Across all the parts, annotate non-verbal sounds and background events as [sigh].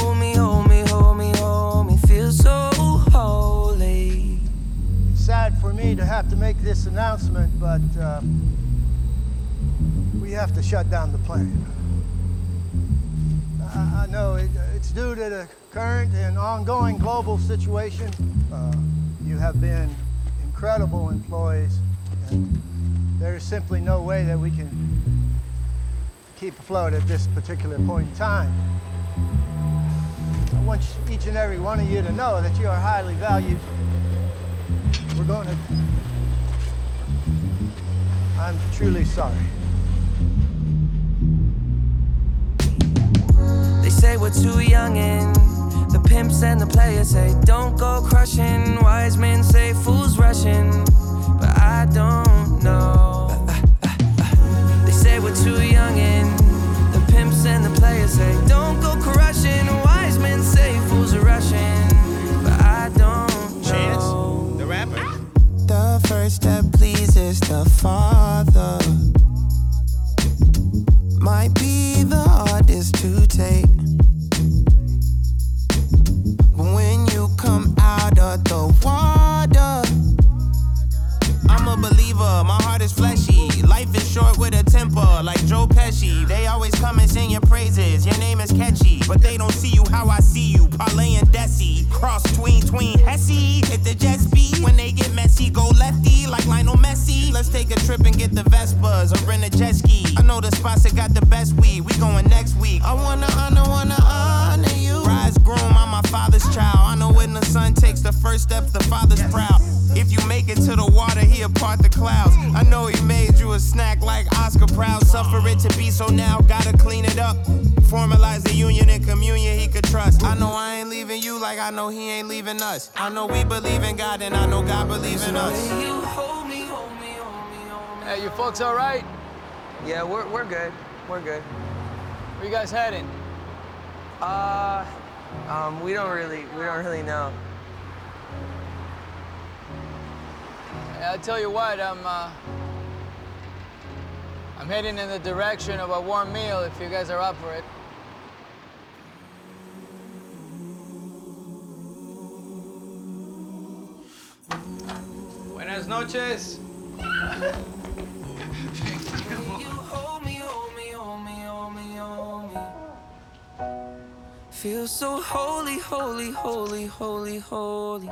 hold sad for me to have to make this announcement, but uh, we have to shut down the plane. I, I know it, it's due to the current and ongoing global situation. Uh, you have been incredible employees, and there is simply no way that we can keep afloat at this particular point in time. I want each and every one of you to know that you are highly valued. Going. I'm truly sorry. They say we're too young and the pimps and the players say don't go crushing. Wise men say fools rushing, but I don't know. First step pleases the Father. Might be the hardest to take. But when you come out of the water, I'm a believer, my heart is fleshy. Life is short with a temper, like Joe Pesci. They always come and sing your praises, your name is catchy. But they don't see you how I see you, Parlay and Desi. Cross tween, tween, Hesse. Vespas or rent a jet ski. I know the spots that got the best weed, we going next week. I wanna honor, wanna honor you. Rise groom, I'm my father's child. I know when the son takes the first step, the father's proud. If you make it to the water, he'll part the clouds. I know he made you a snack like Oscar Proud. Suffer it to be so now, gotta clean it up. Formalize the union and communion he could trust. I know I ain't leaving you like I know he ain't leaving us. I know we believe in God and I know God believes in us. Hey, you folks all right? Yeah, we're, we're good. We're good. Where you guys heading? Uh, um, we don't really, we don't really know. Hey, I'll tell you what, I'm, uh, I'm heading in the direction of a warm meal if you guys are up for it. Buenas noches. [laughs] Feel so holy, holy, holy, holy, holy.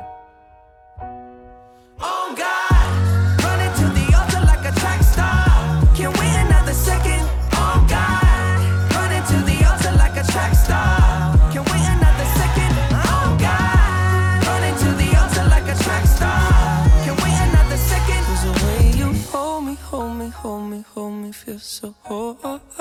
Oh God, running to the altar like a track star. Can't wait another second. Oh God, running to the altar like a track star. Can't wait another second. Oh God, running to the altar like a track star. Can't wait another the way you hold me, hold me, hold me, hold me, feel so holy.